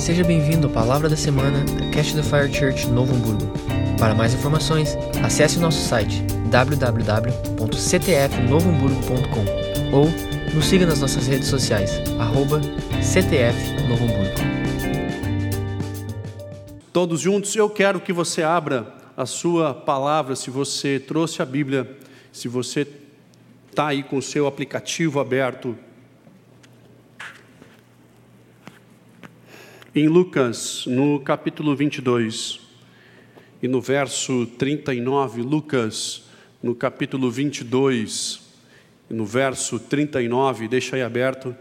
Seja bem-vindo à Palavra da Semana da Cash the Fire Church Novo Hamburgo. Para mais informações, acesse o nosso site www.ctfnovohamburgo.com ou nos siga nas nossas redes sociais, arroba. Todos juntos, eu quero que você abra a sua palavra, se você trouxe a Bíblia, se você está aí com o seu aplicativo aberto. Em Lucas, no capítulo 22, e no verso 39, Lucas, no capítulo 22, e no verso 39, deixa aí aberto.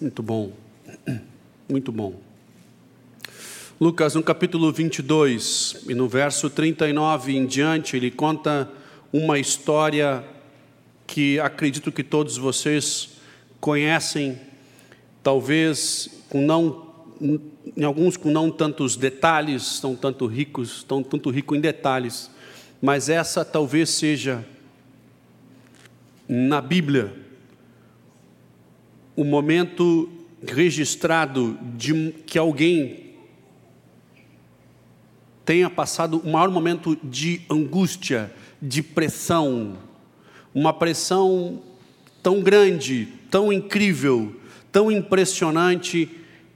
Muito bom, muito bom. Lucas, no capítulo 22 e no verso 39 em diante, ele conta uma história que acredito que todos vocês conhecem, talvez com não, em alguns com não tantos detalhes, tão tanto ricos, tão tanto rico em detalhes, mas essa talvez seja na Bíblia o momento registrado de que alguém tenha passado o maior momento de angústia, de pressão, uma pressão tão grande, tão incrível, tão impressionante,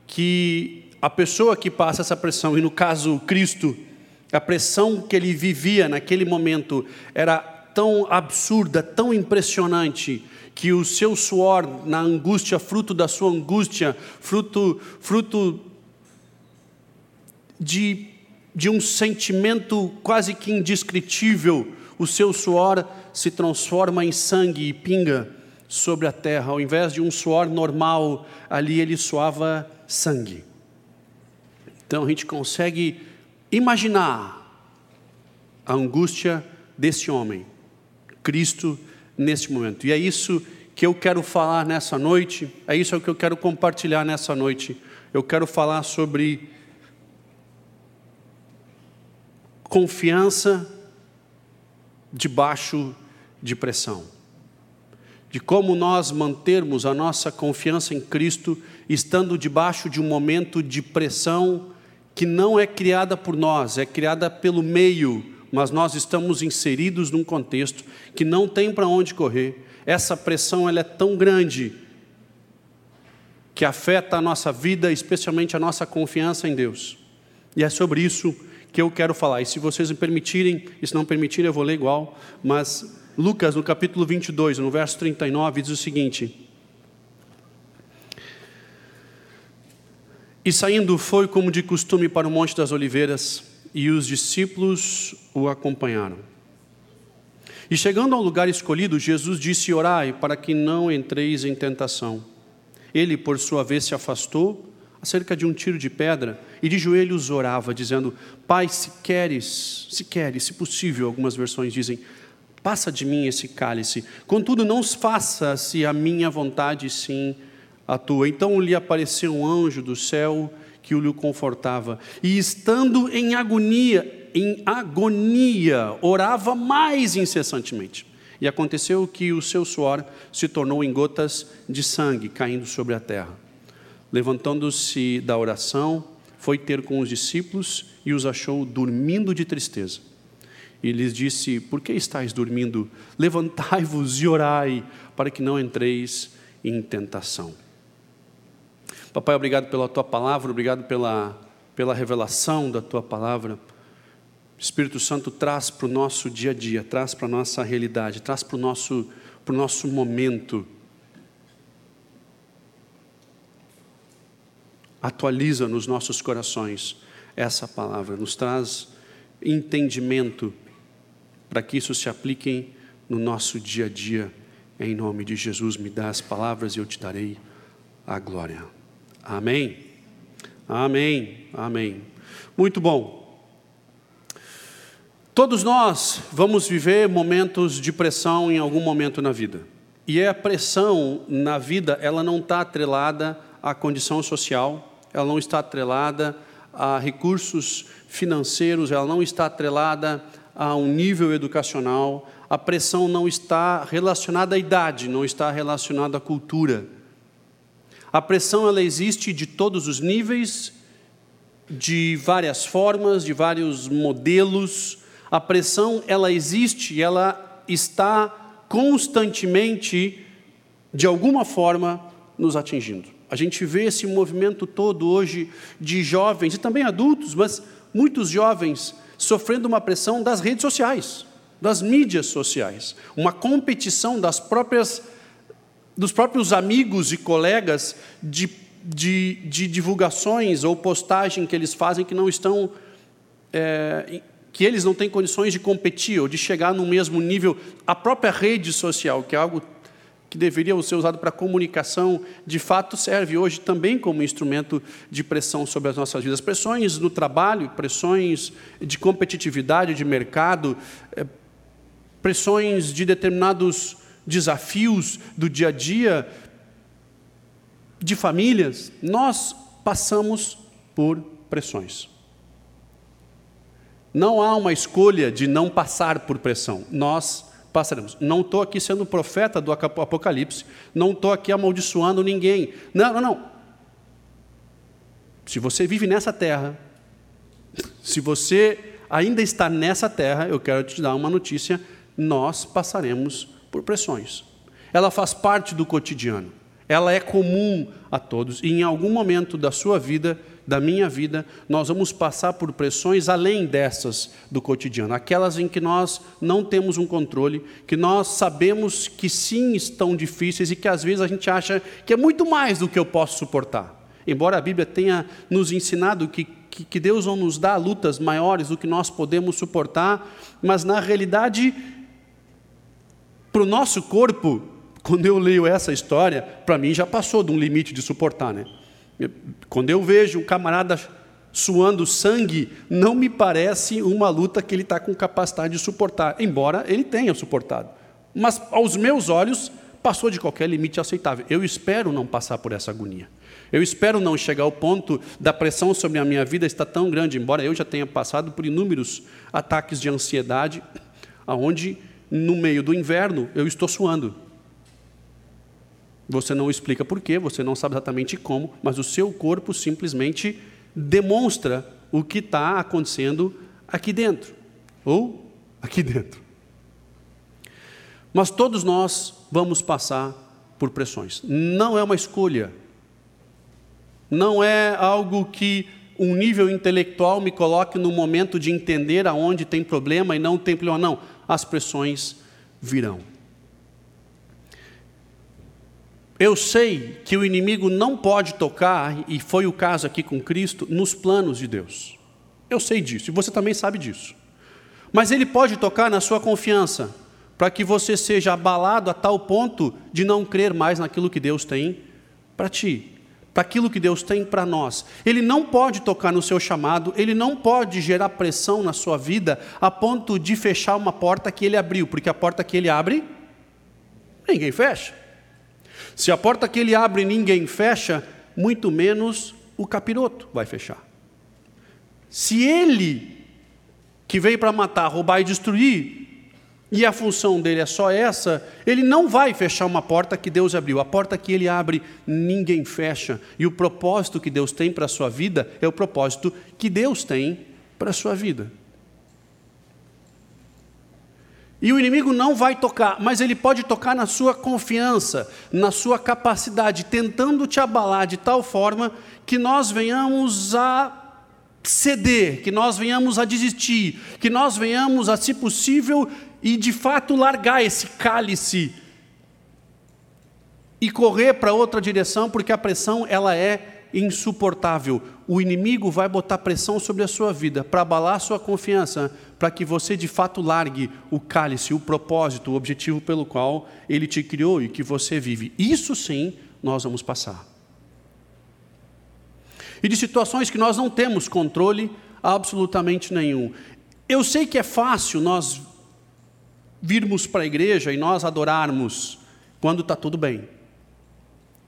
que a pessoa que passa essa pressão, e no caso Cristo, a pressão que ele vivia naquele momento era tão absurda, tão impressionante, que o seu suor na angústia, fruto da sua angústia, fruto, fruto de, de um sentimento quase que indescritível, o seu suor se transforma em sangue e pinga sobre a terra. Ao invés de um suor normal, ali ele suava sangue. Então a gente consegue imaginar a angústia desse homem, Cristo, neste momento. E é isso que eu quero falar nessa noite, é isso que eu quero compartilhar nessa noite. Eu quero falar sobre confiança debaixo de pressão. De como nós mantermos a nossa confiança em Cristo estando debaixo de um momento de pressão que não é criada por nós, é criada pelo meio, mas nós estamos inseridos num contexto que não tem para onde correr. Essa pressão ela é tão grande que afeta a nossa vida, especialmente a nossa confiança em Deus. E é sobre isso que eu quero falar. E se vocês me permitirem, e se não permitirem, eu vou ler igual. Mas Lucas, no capítulo 22, no verso 39, diz o seguinte: E saindo foi como de costume para o Monte das Oliveiras, e os discípulos o acompanharam. E chegando ao lugar escolhido, Jesus disse: Orai para que não entreis em tentação. Ele, por sua vez, se afastou acerca de um tiro de pedra e de joelhos orava, dizendo: Pai, se queres, se queres, se possível, algumas versões dizem, passa de mim esse cálice. Contudo, não faça-se a minha vontade, sim a tua. Então lhe apareceu um anjo do céu que o confortava, e estando em agonia, em agonia, orava mais incessantemente. E aconteceu que o seu suor se tornou em gotas de sangue caindo sobre a terra. Levantando-se da oração, foi ter com os discípulos e os achou dormindo de tristeza. E lhes disse: Por que estáis dormindo? Levantai-vos e orai, para que não entreis em tentação. Papai, obrigado pela tua palavra, obrigado pela, pela revelação da tua palavra. Espírito Santo traz para o nosso dia a dia, traz para a nossa realidade, traz para o nosso, para o nosso momento atualiza nos nossos corações essa palavra, nos traz entendimento para que isso se aplique no nosso dia a dia. Em nome de Jesus, me dá as palavras e eu te darei a glória. Amém. Amém. Amém. Muito bom. Todos nós vamos viver momentos de pressão em algum momento na vida. E a pressão na vida, ela não está atrelada à condição social, ela não está atrelada a recursos financeiros, ela não está atrelada a um nível educacional, a pressão não está relacionada à idade, não está relacionada à cultura. A pressão ela existe de todos os níveis, de várias formas, de vários modelos. A pressão ela existe, ela está constantemente de alguma forma nos atingindo. A gente vê esse movimento todo hoje de jovens e também adultos, mas muitos jovens sofrendo uma pressão das redes sociais, das mídias sociais, uma competição das próprias dos próprios amigos e colegas de, de, de divulgações ou postagem que eles fazem que não estão é, que eles não têm condições de competir ou de chegar no mesmo nível. A própria rede social, que é algo que deveria ser usado para comunicação, de fato serve hoje também como instrumento de pressão sobre as nossas vidas. Pressões no trabalho, pressões de competitividade de mercado, eh, pressões de determinados desafios do dia a dia, de famílias. Nós passamos por pressões. Não há uma escolha de não passar por pressão. Nós passaremos. Não estou aqui sendo profeta do Apocalipse, não estou aqui amaldiçoando ninguém. Não, não, não. Se você vive nessa terra, se você ainda está nessa terra, eu quero te dar uma notícia: nós passaremos por pressões. Ela faz parte do cotidiano, ela é comum a todos, e em algum momento da sua vida da minha vida, nós vamos passar por pressões além dessas do cotidiano, aquelas em que nós não temos um controle, que nós sabemos que sim estão difíceis e que às vezes a gente acha que é muito mais do que eu posso suportar. Embora a Bíblia tenha nos ensinado que, que, que Deus não nos dá lutas maiores do que nós podemos suportar, mas na realidade, para o nosso corpo, quando eu leio essa história, para mim já passou de um limite de suportar, né? Quando eu vejo um camarada suando sangue, não me parece uma luta que ele está com capacidade de suportar, embora ele tenha suportado. Mas aos meus olhos, passou de qualquer limite aceitável. Eu espero não passar por essa agonia. Eu espero não chegar ao ponto da pressão sobre a minha vida estar tão grande, embora eu já tenha passado por inúmeros ataques de ansiedade, aonde no meio do inverno eu estou suando. Você não explica por quê, você não sabe exatamente como, mas o seu corpo simplesmente demonstra o que está acontecendo aqui dentro, ou aqui dentro. Mas todos nós vamos passar por pressões. Não é uma escolha. Não é algo que um nível intelectual me coloque no momento de entender aonde tem problema e não tem problema. Não, as pressões virão. Eu sei que o inimigo não pode tocar, e foi o caso aqui com Cristo, nos planos de Deus. Eu sei disso, e você também sabe disso. Mas ele pode tocar na sua confiança, para que você seja abalado a tal ponto de não crer mais naquilo que Deus tem para ti, para aquilo que Deus tem para nós. Ele não pode tocar no seu chamado, ele não pode gerar pressão na sua vida a ponto de fechar uma porta que ele abriu, porque a porta que ele abre, ninguém fecha. Se a porta que ele abre ninguém fecha, muito menos o capiroto vai fechar. Se ele, que veio para matar, roubar e destruir, e a função dele é só essa, ele não vai fechar uma porta que Deus abriu. A porta que ele abre, ninguém fecha. E o propósito que Deus tem para a sua vida é o propósito que Deus tem para a sua vida. E o inimigo não vai tocar, mas ele pode tocar na sua confiança, na sua capacidade, tentando te abalar de tal forma que nós venhamos a ceder, que nós venhamos a desistir, que nós venhamos a, se possível, e de fato largar esse cálice e correr para outra direção, porque a pressão ela é insuportável. O inimigo vai botar pressão sobre a sua vida para abalar a sua confiança, para que você de fato largue o cálice, o propósito, o objetivo pelo qual ele te criou e que você vive. Isso sim nós vamos passar. E de situações que nós não temos controle absolutamente nenhum. Eu sei que é fácil nós virmos para a igreja e nós adorarmos quando está tudo bem.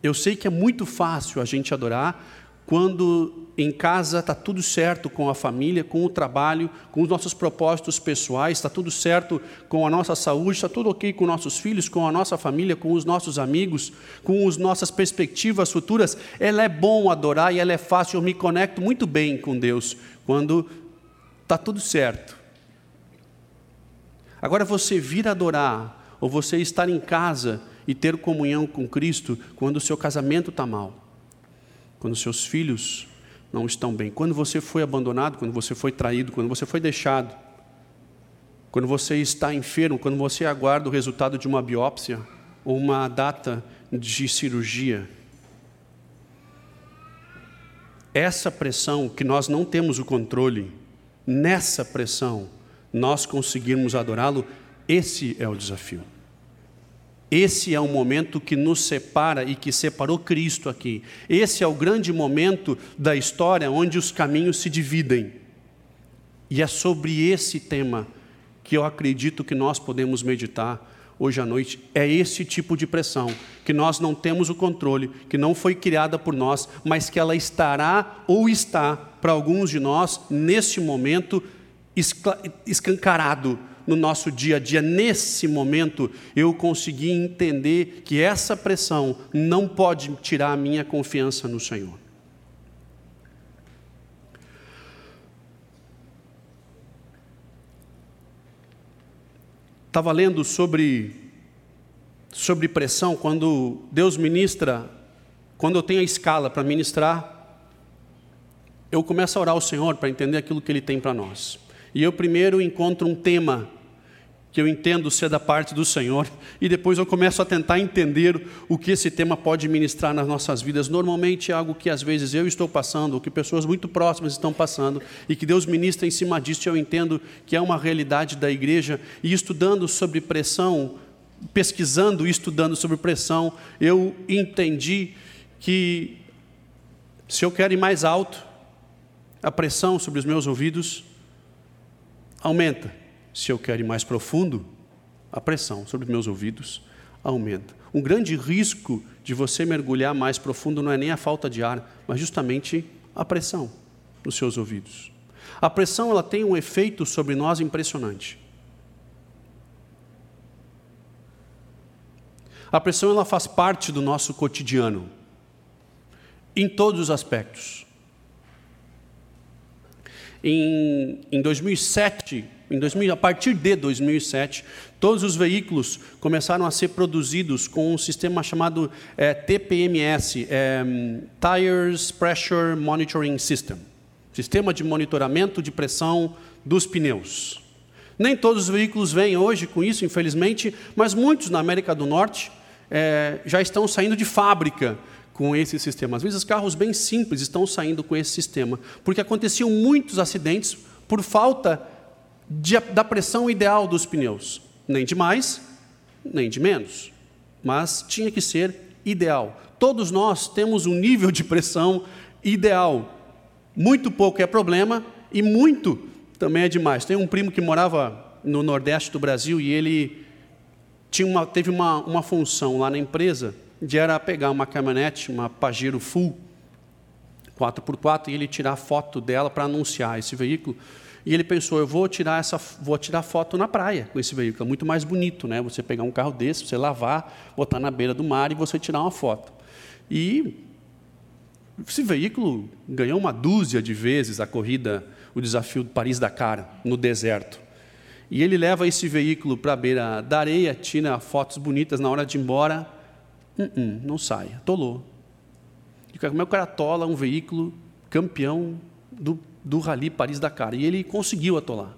Eu sei que é muito fácil a gente adorar quando em casa está tudo certo com a família, com o trabalho, com os nossos propósitos pessoais, está tudo certo com a nossa saúde, está tudo ok com nossos filhos, com a nossa família, com os nossos amigos, com as nossas perspectivas futuras. Ela é bom adorar e ela é fácil, eu me conecto muito bem com Deus quando está tudo certo. Agora você vir adorar, ou você estar em casa e ter comunhão com Cristo quando o seu casamento está mal, quando seus filhos não estão bem, quando você foi abandonado, quando você foi traído, quando você foi deixado, quando você está enfermo, quando você aguarda o resultado de uma biópsia ou uma data de cirurgia. Essa pressão que nós não temos o controle, nessa pressão, nós conseguirmos adorá-lo, esse é o desafio. Esse é o momento que nos separa e que separou Cristo aqui. Esse é o grande momento da história onde os caminhos se dividem. E é sobre esse tema que eu acredito que nós podemos meditar hoje à noite. É esse tipo de pressão que nós não temos o controle, que não foi criada por nós, mas que ela estará ou está para alguns de nós nesse momento escancarado no nosso dia a dia, nesse momento, eu consegui entender que essa pressão não pode tirar a minha confiança no Senhor. Estava lendo sobre, sobre pressão, quando Deus ministra, quando eu tenho a escala para ministrar, eu começo a orar ao Senhor para entender aquilo que Ele tem para nós. E eu primeiro encontro um tema que eu entendo ser da parte do Senhor, e depois eu começo a tentar entender o que esse tema pode ministrar nas nossas vidas. Normalmente é algo que às vezes eu estou passando, ou que pessoas muito próximas estão passando, e que Deus ministra em cima disso, eu entendo que é uma realidade da igreja, e estudando sobre pressão, pesquisando e estudando sobre pressão, eu entendi que se eu quero ir mais alto, a pressão sobre os meus ouvidos aumenta se eu quero ir mais profundo, a pressão sobre meus ouvidos aumenta. Um grande risco de você mergulhar mais profundo não é nem a falta de ar, mas justamente a pressão nos seus ouvidos. A pressão ela tem um efeito sobre nós impressionante. A pressão ela faz parte do nosso cotidiano, em todos os aspectos. Em, em 2007, em 2000, a partir de 2007, todos os veículos começaram a ser produzidos com um sistema chamado é, TPMS, é, Tires Pressure Monitoring System, sistema de monitoramento de pressão dos pneus. Nem todos os veículos vêm hoje com isso, infelizmente, mas muitos na América do Norte é, já estão saindo de fábrica com esse sistema. Às vezes, carros bem simples estão saindo com esse sistema, porque aconteciam muitos acidentes por falta de, da pressão ideal dos pneus. Nem de mais, nem de menos. Mas tinha que ser ideal. Todos nós temos um nível de pressão ideal. Muito pouco é problema e muito também é demais. Tem um primo que morava no Nordeste do Brasil e ele tinha uma, teve uma, uma função lá na empresa de era pegar uma caminhonete, uma Pajero Full 4x4 e ele tirar foto dela para anunciar esse veículo. E ele pensou, eu vou tirar essa, vou tirar foto na praia com esse veículo, é muito mais bonito, né? Você pegar um carro desse, você lavar, botar na beira do mar e você tirar uma foto. E esse veículo ganhou uma dúzia de vezes a corrida, o desafio do Paris-Dakar, no deserto. E ele leva esse veículo para a beira da areia, tira fotos bonitas na hora de ir embora, uh -uh, não sai, atolou. E como é que o cara atola um veículo campeão do do Rally Paris-Dakar. E ele conseguiu atolar.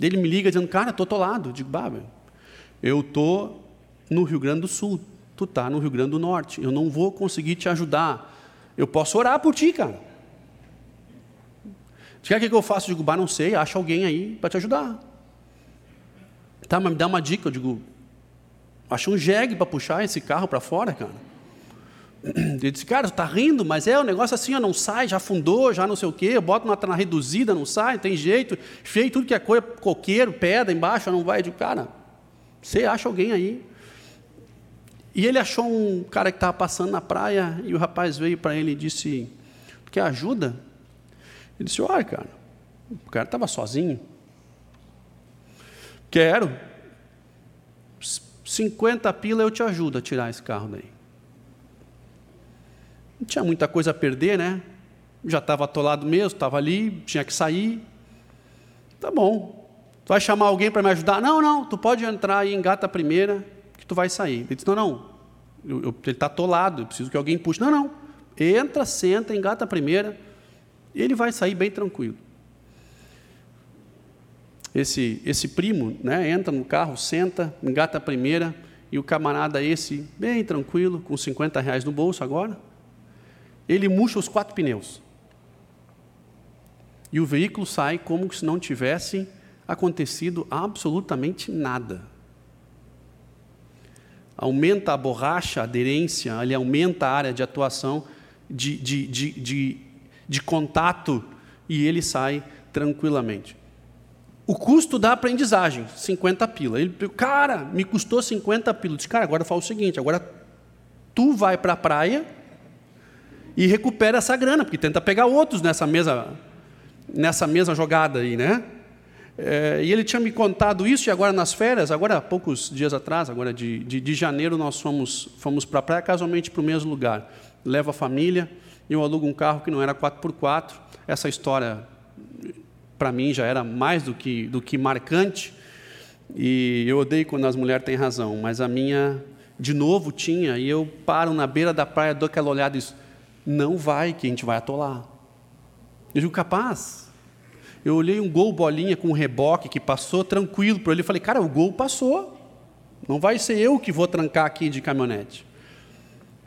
Ele me liga dizendo, cara, estou atolado. Eu digo, bah, eu estou no Rio Grande do Sul, tu está no Rio Grande do Norte. Eu não vou conseguir te ajudar. Eu posso orar por ti, cara. Você quer que eu faça? Eu digo, bah, não sei, acha alguém aí para te ajudar. Tá, mas me dá uma dica. Eu digo, acha um jegue para puxar esse carro para fora, cara. Ele disse, cara, está rindo, mas é o um negócio assim, ó, não sai, já afundou, já não sei o quê, eu boto na, reduzida, não sai, tem jeito, feio tudo que é coisa, coqueiro, pedra embaixo, não vai. Eu cara, você acha alguém aí? E ele achou um cara que estava passando na praia, e o rapaz veio para ele e disse, Quer ajuda? Ele disse: Olha, cara, o cara estava sozinho. Quero. 50 pila eu te ajudo a tirar esse carro daí. Não tinha muita coisa a perder, né? Já estava atolado mesmo, estava ali, tinha que sair. Tá bom. Tu vai chamar alguém para me ajudar? Não, não, tu pode entrar e engata a primeira, que tu vai sair. Ele disse: Não, não, eu, eu, ele está atolado, eu preciso que alguém puxe. Não, não, entra, senta, engata a primeira, ele vai sair bem tranquilo. Esse, esse primo né, entra no carro, senta, engata a primeira, e o camarada esse, bem tranquilo, com 50 reais no bolso agora, ele murcha os quatro pneus. E o veículo sai como se não tivesse acontecido absolutamente nada. Aumenta a borracha, a aderência, ele aumenta a área de atuação, de, de, de, de, de contato, e ele sai tranquilamente. O custo da aprendizagem, 50 pila. Ele, cara, me custou 50 pila. Eu disse, cara, agora fala o seguinte, agora tu vai para a praia e recupera essa grana, porque tenta pegar outros nessa mesma, nessa mesma jogada aí, né? É, e ele tinha me contado isso, e agora nas férias, agora há poucos dias atrás, agora de, de, de janeiro, nós fomos, fomos para a praia, casualmente para o mesmo lugar. Levo a família, eu alugo um carro que não era 4x4. Essa história para mim já era mais do que, do que marcante. E eu odeio quando as mulheres têm razão, mas a minha, de novo, tinha. E eu paro na beira da praia, dou aquela olhada e digo: não vai, que a gente vai atolar. Eu digo: capaz. Eu olhei um gol bolinha com um reboque que passou tranquilo para ele. Falei: cara, o gol passou. Não vai ser eu que vou trancar aqui de caminhonete.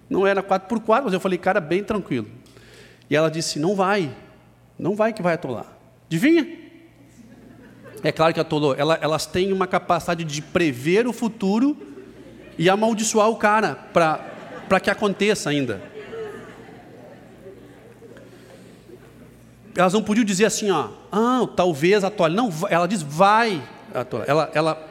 Não era 4x4, mas eu falei: cara, bem tranquilo. E ela disse: não vai. Não vai que vai atolar. Adivinha? É claro que atolou. Ela, elas têm uma capacidade de prever o futuro e amaldiçoar o cara para que aconteça ainda. Elas não podiam dizer assim, ó, ah, talvez atole. Não, ela diz vai. Ela, ela,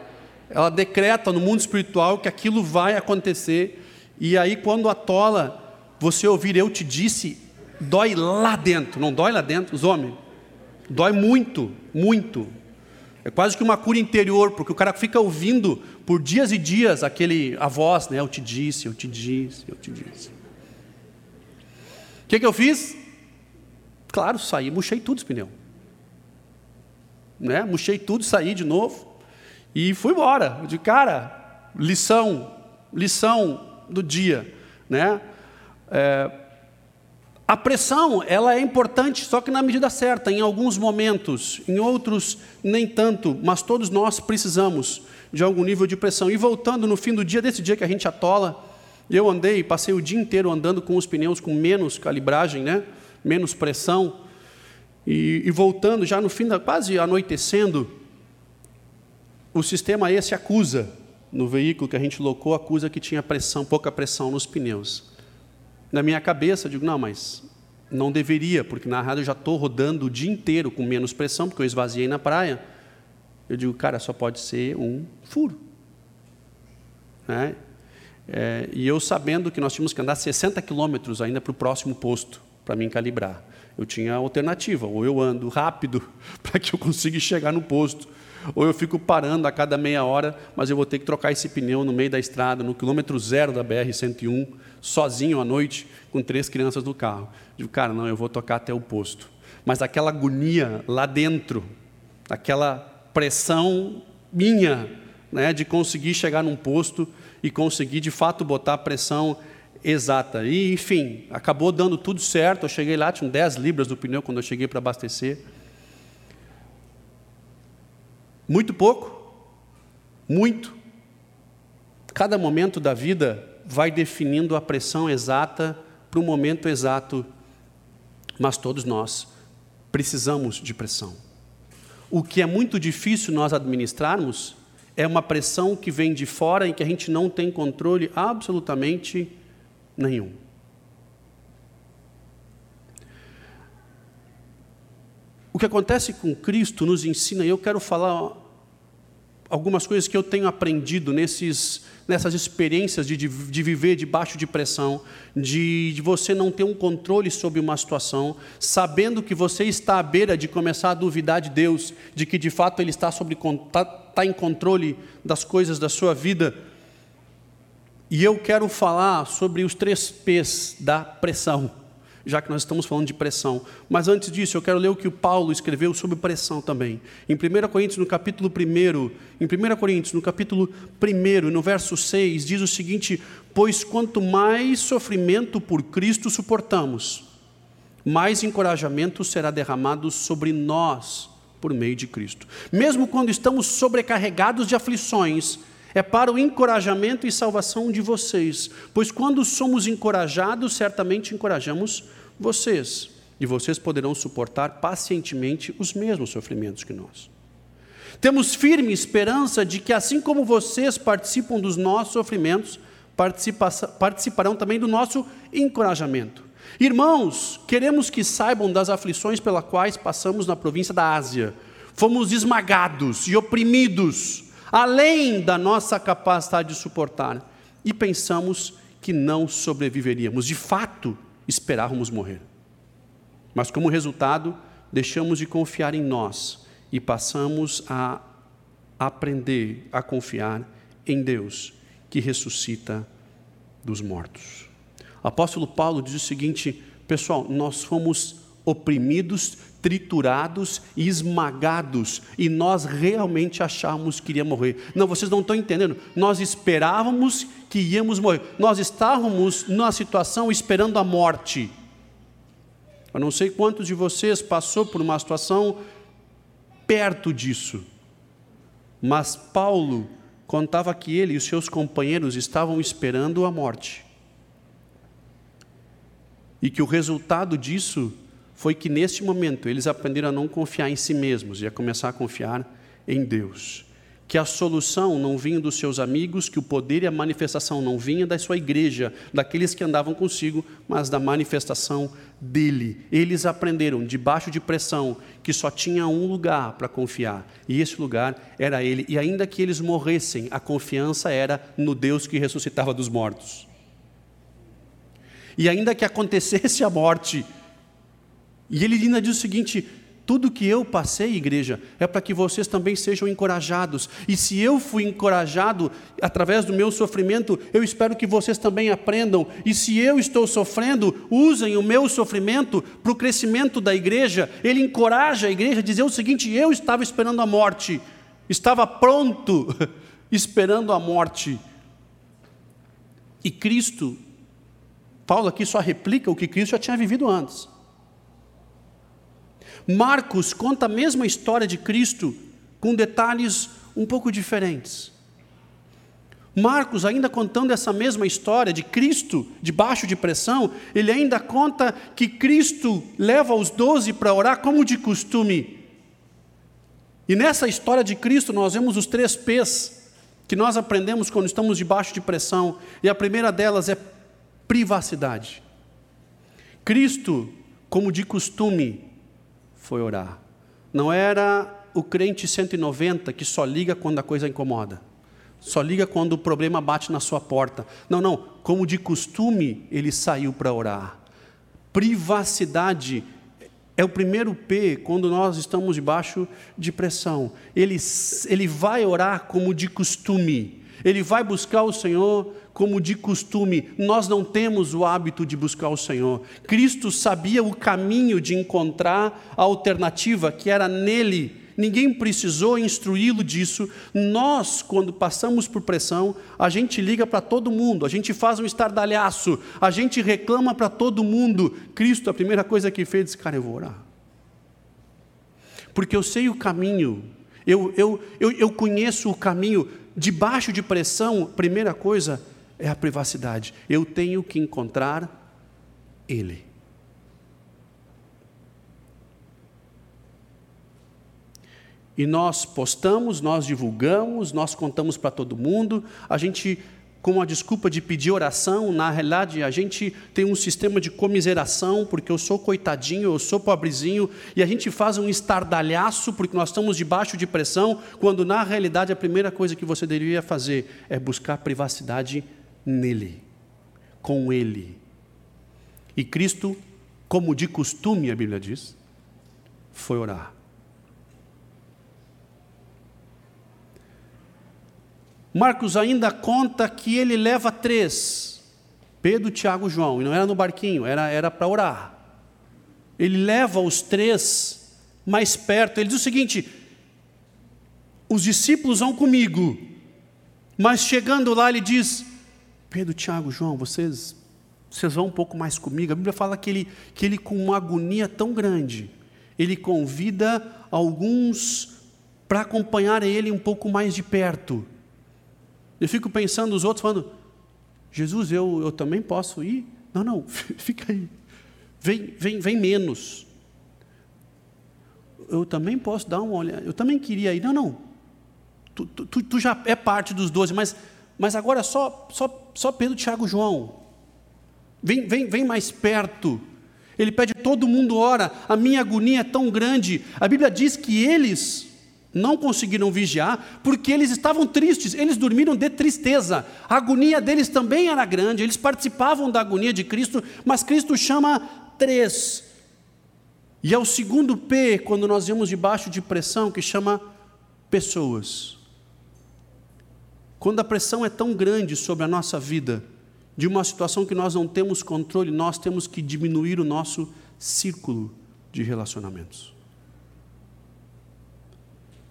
ela decreta no mundo espiritual que aquilo vai acontecer. E aí, quando atola, você ouvir eu te disse, dói lá dentro. Não dói lá dentro, os homens? Dói muito, muito. É quase que uma cura interior, porque o cara fica ouvindo por dias e dias aquele a voz, né? Eu te disse, eu te disse, eu te disse. O que, que eu fiz? Claro, saí, murchei tudo os pneus. Né? Murchei tudo, saí de novo e fui embora. De cara, lição, lição do dia, né? É, a pressão, ela é importante, só que na medida certa, em alguns momentos, em outros nem tanto, mas todos nós precisamos de algum nível de pressão. E voltando no fim do dia, desse dia que a gente atola, eu andei, passei o dia inteiro andando com os pneus com menos calibragem, né? menos pressão, e, e voltando, já no fim, da, quase anoitecendo, o sistema esse acusa, no veículo que a gente locou, acusa que tinha pressão, pouca pressão nos pneus. Na minha cabeça, eu digo, não, mas não deveria, porque na rádio eu já estou rodando o dia inteiro com menos pressão, porque eu esvaziei na praia. Eu digo, cara, só pode ser um furo. Né? É, e eu sabendo que nós tínhamos que andar 60 quilômetros ainda para o próximo posto, para mim calibrar. Eu tinha alternativa, ou eu ando rápido para que eu consiga chegar no posto, ou eu fico parando a cada meia hora, mas eu vou ter que trocar esse pneu no meio da estrada, no quilômetro zero da BR-101, sozinho à noite, com três crianças no carro. Digo, cara, não, eu vou tocar até o posto. Mas aquela agonia lá dentro, aquela pressão minha, né, de conseguir chegar num posto e conseguir de fato botar a pressão exata. E, enfim, acabou dando tudo certo. Eu cheguei lá, tinha 10 libras do pneu quando eu cheguei para abastecer. Muito pouco, muito. Cada momento da vida vai definindo a pressão exata para o momento exato, mas todos nós precisamos de pressão. O que é muito difícil nós administrarmos é uma pressão que vem de fora em que a gente não tem controle absolutamente nenhum. O que acontece com Cristo nos ensina, e eu quero falar algumas coisas que eu tenho aprendido nesses, nessas experiências de, de, de viver debaixo de pressão, de, de, você não ter um controle sobre uma situação, sabendo que você está à beira de começar a duvidar de Deus, de que de fato Ele está, está, está em controle das coisas da sua vida. E eu quero falar sobre os três P's da pressão já que nós estamos falando de pressão. Mas antes disso, eu quero ler o que o Paulo escreveu sobre pressão também. Em 1 Coríntios, no capítulo 1, em 1 Coríntios, no capítulo 1, no verso 6, diz o seguinte: Pois quanto mais sofrimento por Cristo suportamos, mais encorajamento será derramado sobre nós por meio de Cristo. Mesmo quando estamos sobrecarregados de aflições, é para o encorajamento e salvação de vocês, pois quando somos encorajados, certamente encorajamos vocês, e vocês poderão suportar pacientemente os mesmos sofrimentos que nós. Temos firme esperança de que, assim como vocês participam dos nossos sofrimentos, participarão também do nosso encorajamento. Irmãos, queremos que saibam das aflições pelas quais passamos na província da Ásia. Fomos esmagados e oprimidos além da nossa capacidade de suportar, e pensamos que não sobreviveríamos. De fato, esperávamos morrer. Mas, como resultado, deixamos de confiar em nós e passamos a aprender a confiar em Deus, que ressuscita dos mortos. O apóstolo Paulo diz o seguinte: pessoal, nós fomos oprimidos, triturados e esmagados, e nós realmente achávamos que iria morrer. Não, vocês não estão entendendo. Nós esperávamos que íamos morrer. Nós estávamos numa situação esperando a morte. Eu não sei quantos de vocês passou por uma situação perto disso. Mas Paulo contava que ele e os seus companheiros estavam esperando a morte. E que o resultado disso foi que neste momento eles aprenderam a não confiar em si mesmos e a começar a confiar em Deus. Que a solução não vinha dos seus amigos, que o poder e a manifestação não vinha da sua igreja, daqueles que andavam consigo, mas da manifestação dele. Eles aprenderam, debaixo de pressão, que só tinha um lugar para confiar, e esse lugar era ele. E ainda que eles morressem, a confiança era no Deus que ressuscitava dos mortos. E ainda que acontecesse a morte, e ele ainda diz o seguinte: tudo que eu passei, igreja, é para que vocês também sejam encorajados. E se eu fui encorajado através do meu sofrimento, eu espero que vocês também aprendam. E se eu estou sofrendo, usem o meu sofrimento para o crescimento da igreja. Ele encoraja a igreja a dizer o seguinte: eu estava esperando a morte, estava pronto, esperando a morte. E Cristo, Paulo aqui só replica o que Cristo já tinha vivido antes. Marcos conta a mesma história de Cristo, com detalhes um pouco diferentes. Marcos, ainda contando essa mesma história de Cristo debaixo de pressão, ele ainda conta que Cristo leva os doze para orar como de costume. E nessa história de Cristo nós vemos os três P's que nós aprendemos quando estamos debaixo de pressão, e a primeira delas é privacidade. Cristo, como de costume, foi orar. Não era o crente 190 que só liga quando a coisa incomoda. Só liga quando o problema bate na sua porta. Não, não. Como de costume, ele saiu para orar. Privacidade é o primeiro P quando nós estamos debaixo de pressão. Ele, ele vai orar como de costume. Ele vai buscar o Senhor como de costume. Nós não temos o hábito de buscar o Senhor. Cristo sabia o caminho de encontrar a alternativa que era nele. Ninguém precisou instruí-lo disso. Nós, quando passamos por pressão, a gente liga para todo mundo, a gente faz um estardalhaço, a gente reclama para todo mundo. Cristo, a primeira coisa que fez, disse: Cara, eu vou orar. Porque eu sei o caminho, eu, eu, eu, eu conheço o caminho. Debaixo de pressão, primeira coisa, é a privacidade. Eu tenho que encontrar Ele. E nós postamos, nós divulgamos, nós contamos para todo mundo, a gente com a desculpa de pedir oração, na realidade a gente tem um sistema de comiseração, porque eu sou coitadinho, eu sou pobrezinho, e a gente faz um estardalhaço porque nós estamos debaixo de pressão, quando na realidade a primeira coisa que você deveria fazer é buscar privacidade nele, com ele. E Cristo, como de costume a Bíblia diz, foi orar. Marcos ainda conta que ele leva três: Pedro, Tiago João, e não era no barquinho, era para orar. Ele leva os três mais perto. Ele diz o seguinte: os discípulos vão comigo, mas chegando lá ele diz: Pedro, Tiago, João, vocês vocês vão um pouco mais comigo. A Bíblia fala que ele, que ele com uma agonia tão grande, ele convida alguns para acompanhar ele um pouco mais de perto. Eu fico pensando os outros falando: Jesus, eu, eu também posso ir? Não, não, fica aí. Vem, vem, vem menos. Eu também posso dar uma olhada. Eu também queria ir. Não, não. Tu, tu, tu já é parte dos doze, mas, mas agora só, só, só Pedro, Tiago João. Vem, vem, vem mais perto. Ele pede, todo mundo ora. A minha agonia é tão grande. A Bíblia diz que eles não conseguiram vigiar porque eles estavam tristes, eles dormiram de tristeza. A agonia deles também era grande, eles participavam da agonia de Cristo, mas Cristo chama três. E é o segundo P, quando nós vemos debaixo de pressão, que chama pessoas. Quando a pressão é tão grande sobre a nossa vida, de uma situação que nós não temos controle, nós temos que diminuir o nosso círculo de relacionamentos.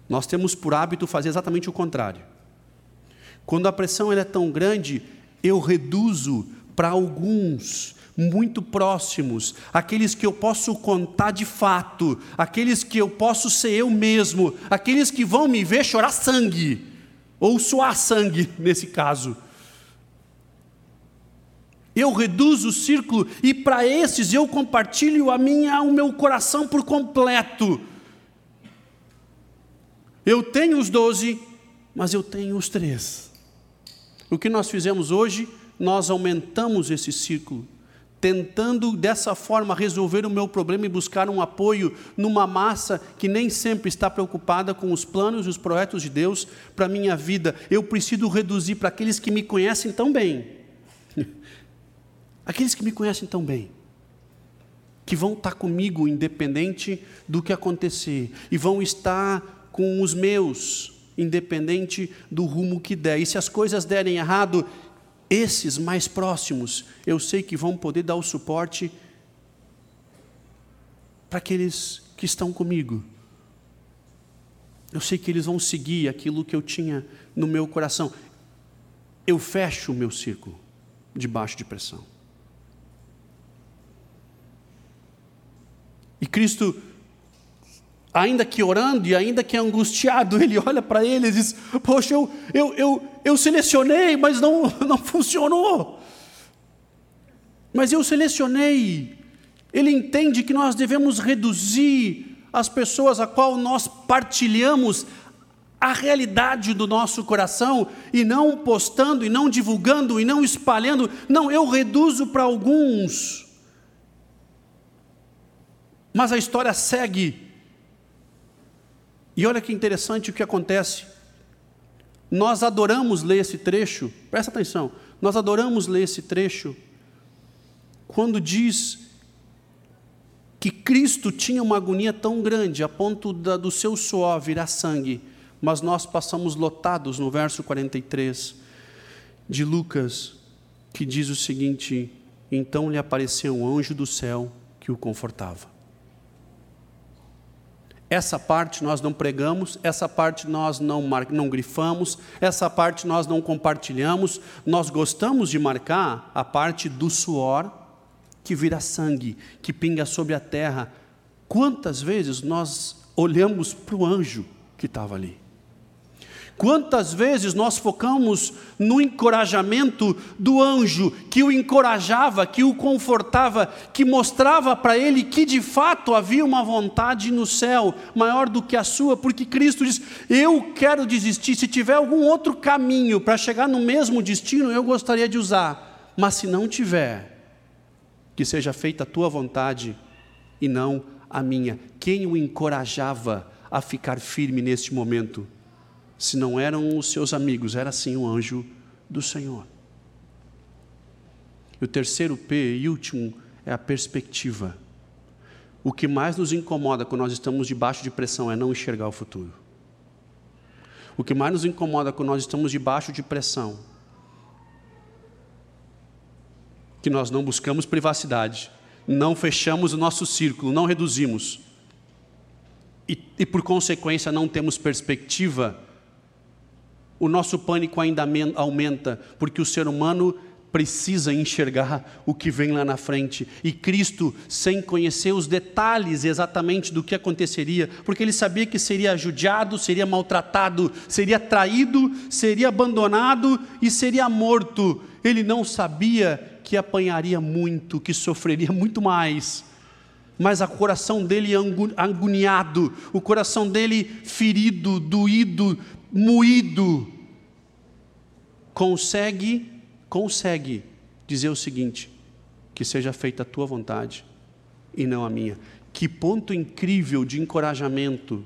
Nós temos por hábito fazer exatamente o contrário. Quando a pressão é tão grande, eu reduzo para alguns muito próximos, aqueles que eu posso contar de fato, aqueles que eu posso ser eu mesmo, aqueles que vão me ver chorar sangue, ou suar sangue nesse caso. Eu reduzo o círculo e para esses eu compartilho a minha, o meu coração por completo. Eu tenho os doze, mas eu tenho os três. O que nós fizemos hoje, nós aumentamos esse círculo, tentando dessa forma resolver o meu problema e buscar um apoio numa massa que nem sempre está preocupada com os planos e os projetos de Deus para a minha vida. Eu preciso reduzir para aqueles que me conhecem tão bem. Aqueles que me conhecem tão bem que vão estar comigo independente do que acontecer e vão estar com os meus, independente do rumo que der. E se as coisas derem errado, esses mais próximos, eu sei que vão poder dar o suporte para aqueles que estão comigo. Eu sei que eles vão seguir aquilo que eu tinha no meu coração. Eu fecho o meu círculo debaixo de pressão. E Cristo ainda que orando e ainda que angustiado, ele olha para ele e diz: Poxa, eu, eu, eu, eu selecionei, mas não, não funcionou. Mas eu selecionei. Ele entende que nós devemos reduzir as pessoas a qual nós partilhamos a realidade do nosso coração e não postando, e não divulgando, e não espalhando. Não, eu reduzo para alguns. Mas a história segue e olha que interessante o que acontece. Nós adoramos ler esse trecho, presta atenção, nós adoramos ler esse trecho quando diz que Cristo tinha uma agonia tão grande a ponto da, do seu suor virar sangue, mas nós passamos lotados no verso 43 de Lucas, que diz o seguinte: Então lhe apareceu um anjo do céu que o confortava. Essa parte nós não pregamos, essa parte nós não, não grifamos, essa parte nós não compartilhamos. Nós gostamos de marcar a parte do suor que vira sangue, que pinga sobre a terra. Quantas vezes nós olhamos para o anjo que estava ali? Quantas vezes nós focamos no encorajamento do anjo, que o encorajava, que o confortava, que mostrava para ele que de fato havia uma vontade no céu maior do que a sua, porque Cristo diz: Eu quero desistir, se tiver algum outro caminho para chegar no mesmo destino, eu gostaria de usar, mas se não tiver, que seja feita a tua vontade e não a minha. Quem o encorajava a ficar firme neste momento? Se não eram os seus amigos, era sim o anjo do Senhor. E o terceiro P e último é a perspectiva. O que mais nos incomoda quando nós estamos debaixo de pressão é não enxergar o futuro. O que mais nos incomoda quando nós estamos debaixo de pressão que nós não buscamos privacidade, não fechamos o nosso círculo, não reduzimos e, e por consequência não temos perspectiva o nosso pânico ainda aumenta, porque o ser humano precisa enxergar o que vem lá na frente. E Cristo, sem conhecer os detalhes exatamente do que aconteceria, porque ele sabia que seria judiado, seria maltratado, seria traído, seria abandonado e seria morto. Ele não sabia que apanharia muito, que sofreria muito mais. Mas o coração dele agoniado, o coração dele ferido, doído, moído, consegue, consegue dizer o seguinte: que seja feita a tua vontade e não a minha. Que ponto incrível de encorajamento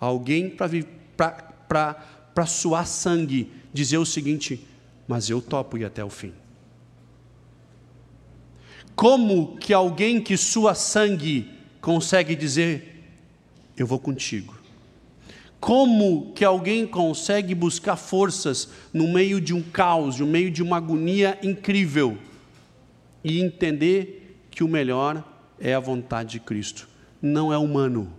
alguém para suar sangue dizer o seguinte: mas eu topo ir até o fim. Como que alguém que sua sangue consegue dizer: eu vou contigo? Como que alguém consegue buscar forças no meio de um caos, no meio de uma agonia incrível e entender que o melhor é a vontade de Cristo? Não é humano,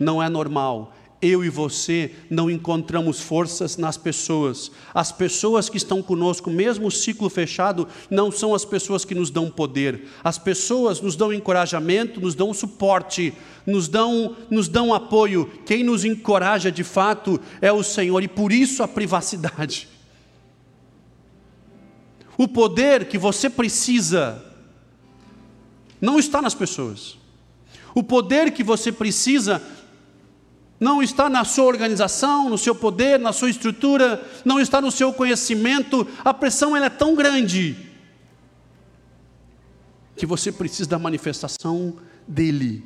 não é normal, eu e você não encontramos forças nas pessoas. As pessoas que estão conosco, mesmo o ciclo fechado, não são as pessoas que nos dão poder. As pessoas nos dão encorajamento, nos dão suporte, nos dão, nos dão apoio. Quem nos encoraja de fato é o Senhor e por isso a privacidade. O poder que você precisa não está nas pessoas. O poder que você precisa não está na sua organização, no seu poder, na sua estrutura, não está no seu conhecimento. A pressão ela é tão grande que você precisa da manifestação dele.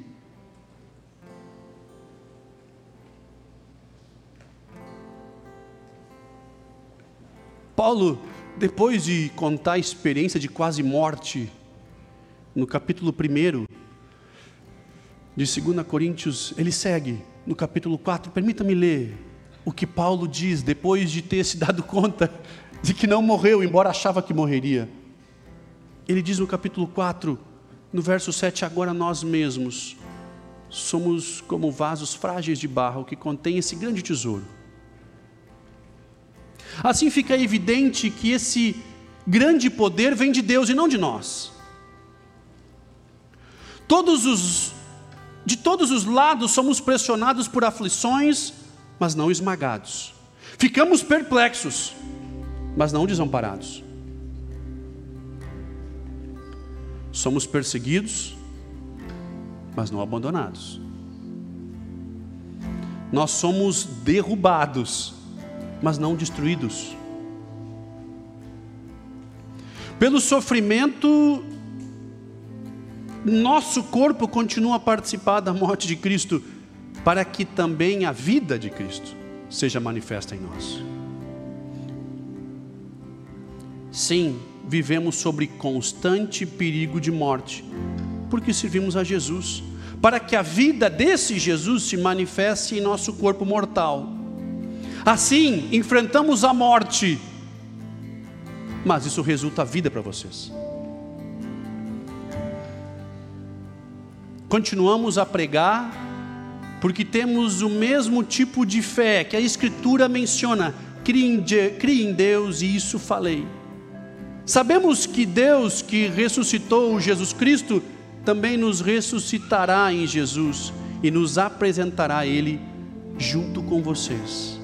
Paulo, depois de contar a experiência de quase morte, no capítulo 1 de 2 Coríntios, ele segue no capítulo 4, permita-me ler o que Paulo diz depois de ter se dado conta de que não morreu, embora achava que morreria. Ele diz no capítulo 4, no verso 7: Agora nós mesmos somos como vasos frágeis de barro que contém esse grande tesouro. Assim fica evidente que esse grande poder vem de Deus e não de nós. Todos os de todos os lados somos pressionados por aflições, mas não esmagados. Ficamos perplexos, mas não desamparados. Somos perseguidos, mas não abandonados. Nós somos derrubados, mas não destruídos. Pelo sofrimento nosso corpo continua a participar da morte de Cristo, para que também a vida de Cristo seja manifesta em nós. Sim, vivemos sobre constante perigo de morte, porque servimos a Jesus, para que a vida desse Jesus se manifeste em nosso corpo mortal. Assim, enfrentamos a morte, mas isso resulta vida para vocês. Continuamos a pregar porque temos o mesmo tipo de fé que a Escritura menciona. Crie em Deus e isso falei. Sabemos que Deus que ressuscitou Jesus Cristo também nos ressuscitará em Jesus e nos apresentará a Ele junto com vocês.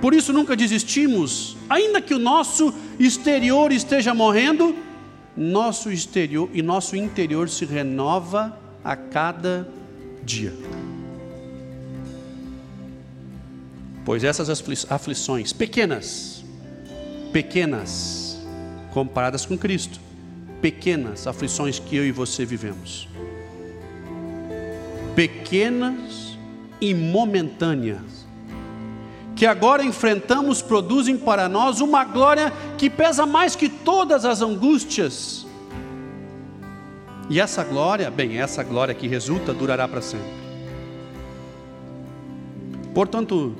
Por isso nunca desistimos, ainda que o nosso exterior esteja morrendo, nosso exterior e nosso interior se renova a cada dia. Pois essas aflições pequenas, pequenas, comparadas com Cristo, pequenas aflições que eu e você vivemos, pequenas e momentâneas, que agora enfrentamos, produzem para nós uma glória que pesa mais que todas as angústias. E essa glória, bem, essa glória que resulta durará para sempre. Portanto,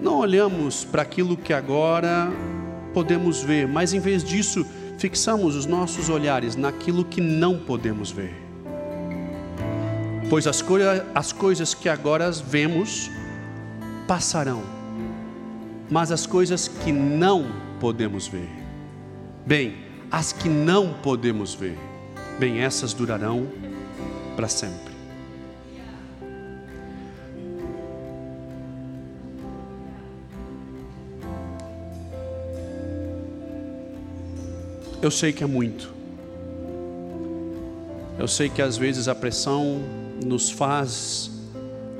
não olhamos para aquilo que agora podemos ver, mas em vez disso, fixamos os nossos olhares naquilo que não podemos ver. Pois as, as coisas que agora vemos passarão, mas as coisas que não podemos ver, bem, as que não podemos ver, bem, essas durarão para sempre. Eu sei que é muito. Eu sei que às vezes a pressão nos faz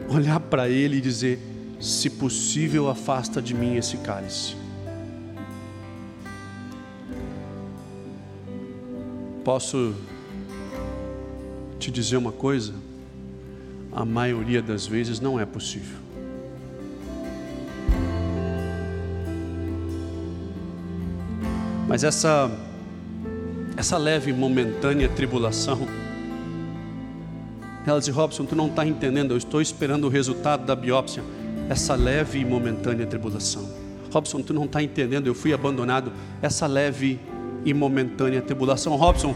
olhar para Ele e dizer: se possível, afasta de mim esse cálice. Posso te dizer uma coisa? A maioria das vezes não é possível. Mas essa essa leve e momentânea tribulação. Ela disse: Robson, tu não está entendendo, eu estou esperando o resultado da biópsia. Essa leve e momentânea tribulação. Robson, tu não está entendendo, eu fui abandonado. Essa leve e momentânea tribulação. Robson,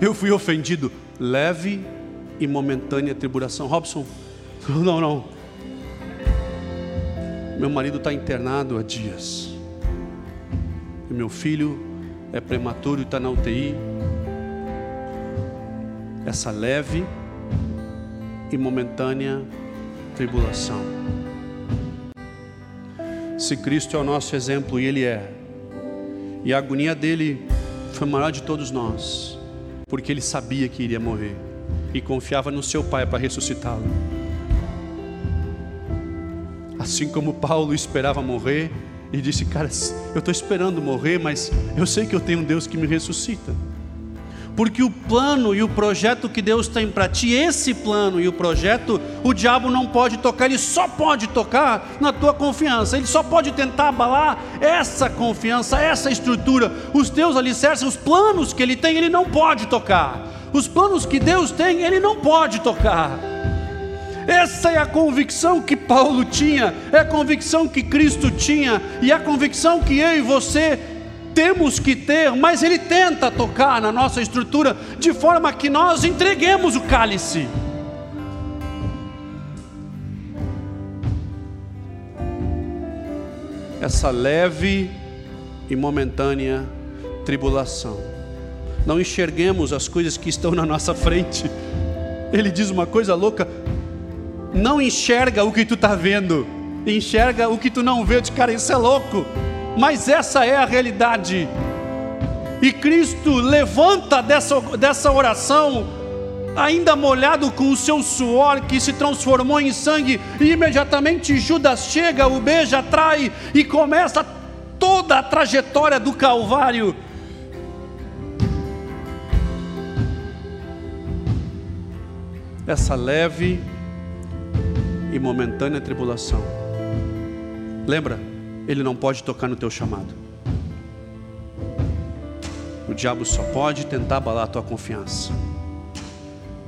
eu fui ofendido. Leve e momentânea tribulação. Robson, não, não. Meu marido está internado há dias. E meu filho é prematuro e está na UTI. Essa leve e momentânea tribulação. Se Cristo é o nosso exemplo, e Ele é, e a agonia dele foi maior de todos nós, porque ele sabia que iria morrer e confiava no seu Pai para ressuscitá-lo. Assim como Paulo esperava morrer, e disse: Cara, eu estou esperando morrer, mas eu sei que eu tenho um Deus que me ressuscita. Porque o plano e o projeto que Deus tem para ti, esse plano e o projeto, o diabo não pode tocar, ele só pode tocar na tua confiança, ele só pode tentar abalar essa confiança, essa estrutura, os teus alicerces, os planos que ele tem, ele não pode tocar, os planos que Deus tem, ele não pode tocar. Essa é a convicção que Paulo tinha, é a convicção que Cristo tinha, e a convicção que eu e você temos que ter, mas ele tenta tocar na nossa estrutura de forma que nós entreguemos o cálice. Essa leve e momentânea tribulação. Não enxerguemos as coisas que estão na nossa frente. Ele diz uma coisa louca: não enxerga o que tu está vendo, enxerga o que tu não vê. De cara, isso é louco, mas essa é a realidade. E Cristo levanta dessa, dessa oração, ainda molhado com o seu suor que se transformou em sangue, e imediatamente Judas chega, o beija, trai e começa toda a trajetória do Calvário. Essa leve e momentânea tribulação. Lembra, ele não pode tocar no teu chamado. O diabo só pode tentar abalar a tua confiança.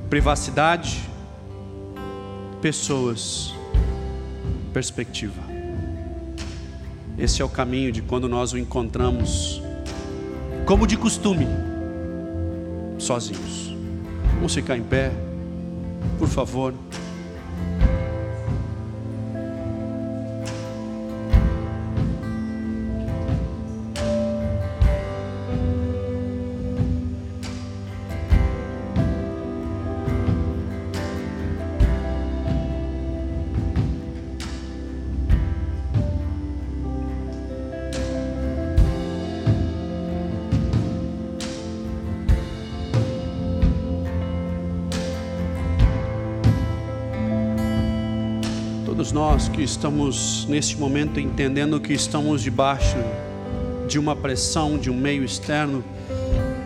Privacidade, pessoas, perspectiva. Esse é o caminho de quando nós o encontramos, como de costume, sozinhos. Vamos ficar em pé, por favor. Todos nós que estamos neste momento entendendo que estamos debaixo de uma pressão, de um meio externo,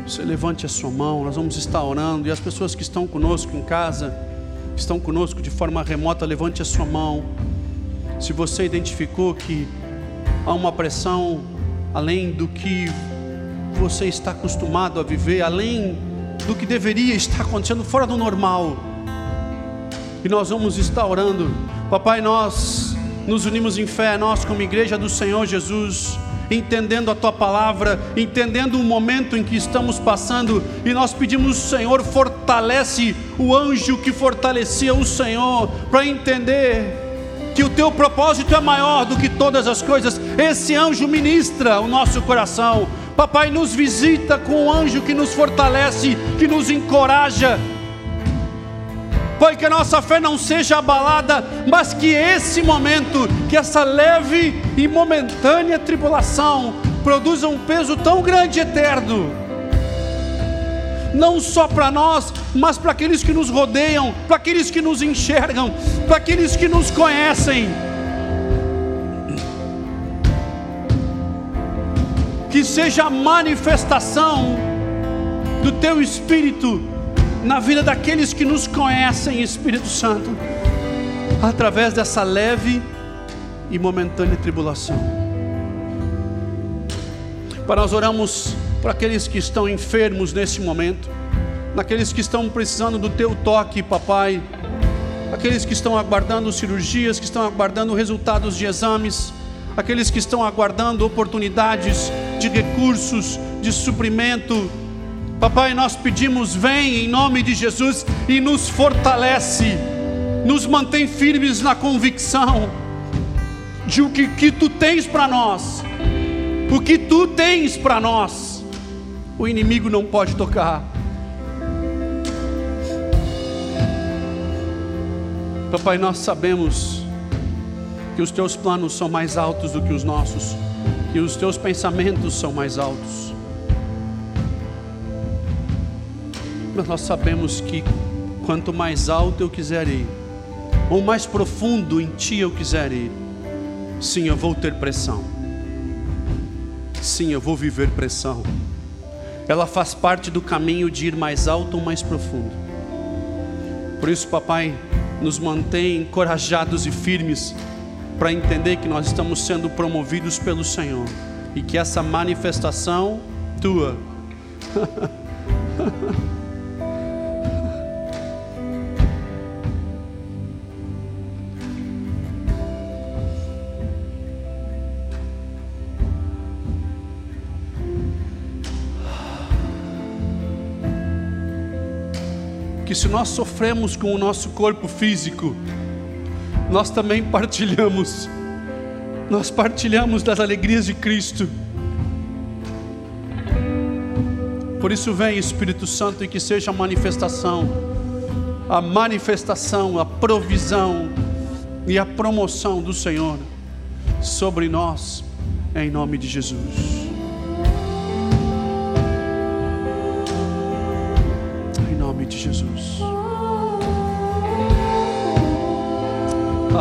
você levante a sua mão, nós vamos estar orando, e as pessoas que estão conosco em casa, que estão conosco de forma remota, levante a sua mão. Se você identificou que há uma pressão além do que você está acostumado a viver, além do que deveria estar acontecendo fora do normal. E nós vamos estar orando. Papai, nós nos unimos em fé, nós como igreja do Senhor Jesus, entendendo a tua palavra, entendendo o momento em que estamos passando, e nós pedimos, Senhor, fortalece o anjo que fortalecia o Senhor, para entender que o teu propósito é maior do que todas as coisas. Esse anjo ministra o nosso coração. Papai, nos visita com um anjo que nos fortalece, que nos encoraja. Pai, que a nossa fé não seja abalada, mas que esse momento, que essa leve e momentânea tribulação produza um peso tão grande e eterno não só para nós, mas para aqueles que nos rodeiam, para aqueles que nos enxergam, para aqueles que nos conhecem. Que seja a manifestação do Teu Espírito na vida daqueles que nos conhecem, Espírito Santo, através dessa leve e momentânea tribulação. Para nós oramos para aqueles que estão enfermos nesse momento, naqueles que estão precisando do teu toque, papai, aqueles que estão aguardando cirurgias, que estão aguardando resultados de exames, aqueles que estão aguardando oportunidades de recursos, de suprimento. Papai, nós pedimos, vem em nome de Jesus e nos fortalece, nos mantém firmes na convicção de o que, que tu tens para nós, o que tu tens para nós o inimigo não pode tocar. Papai, nós sabemos que os teus planos são mais altos do que os nossos, que os teus pensamentos são mais altos. Mas nós sabemos que quanto mais alto eu quiser ir, ou mais profundo em ti eu quiser ir, sim, eu vou ter pressão. Sim, eu vou viver pressão ela faz parte do caminho de ir mais alto ou mais profundo. Por isso, papai, nos mantém encorajados e firmes para entender que nós estamos sendo promovidos pelo Senhor e que essa manifestação tua que se nós sofremos com o nosso corpo físico, nós também partilhamos, nós partilhamos das alegrias de Cristo. Por isso, vem Espírito Santo e que seja a manifestação, a manifestação, a provisão e a promoção do Senhor sobre nós, em nome de Jesus.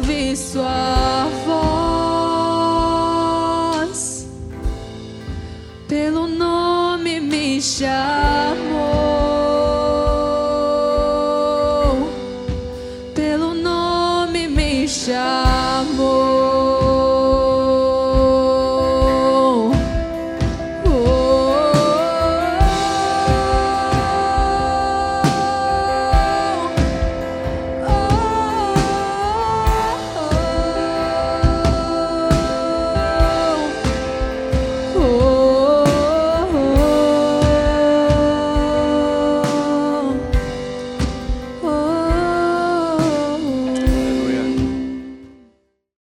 ouvir sua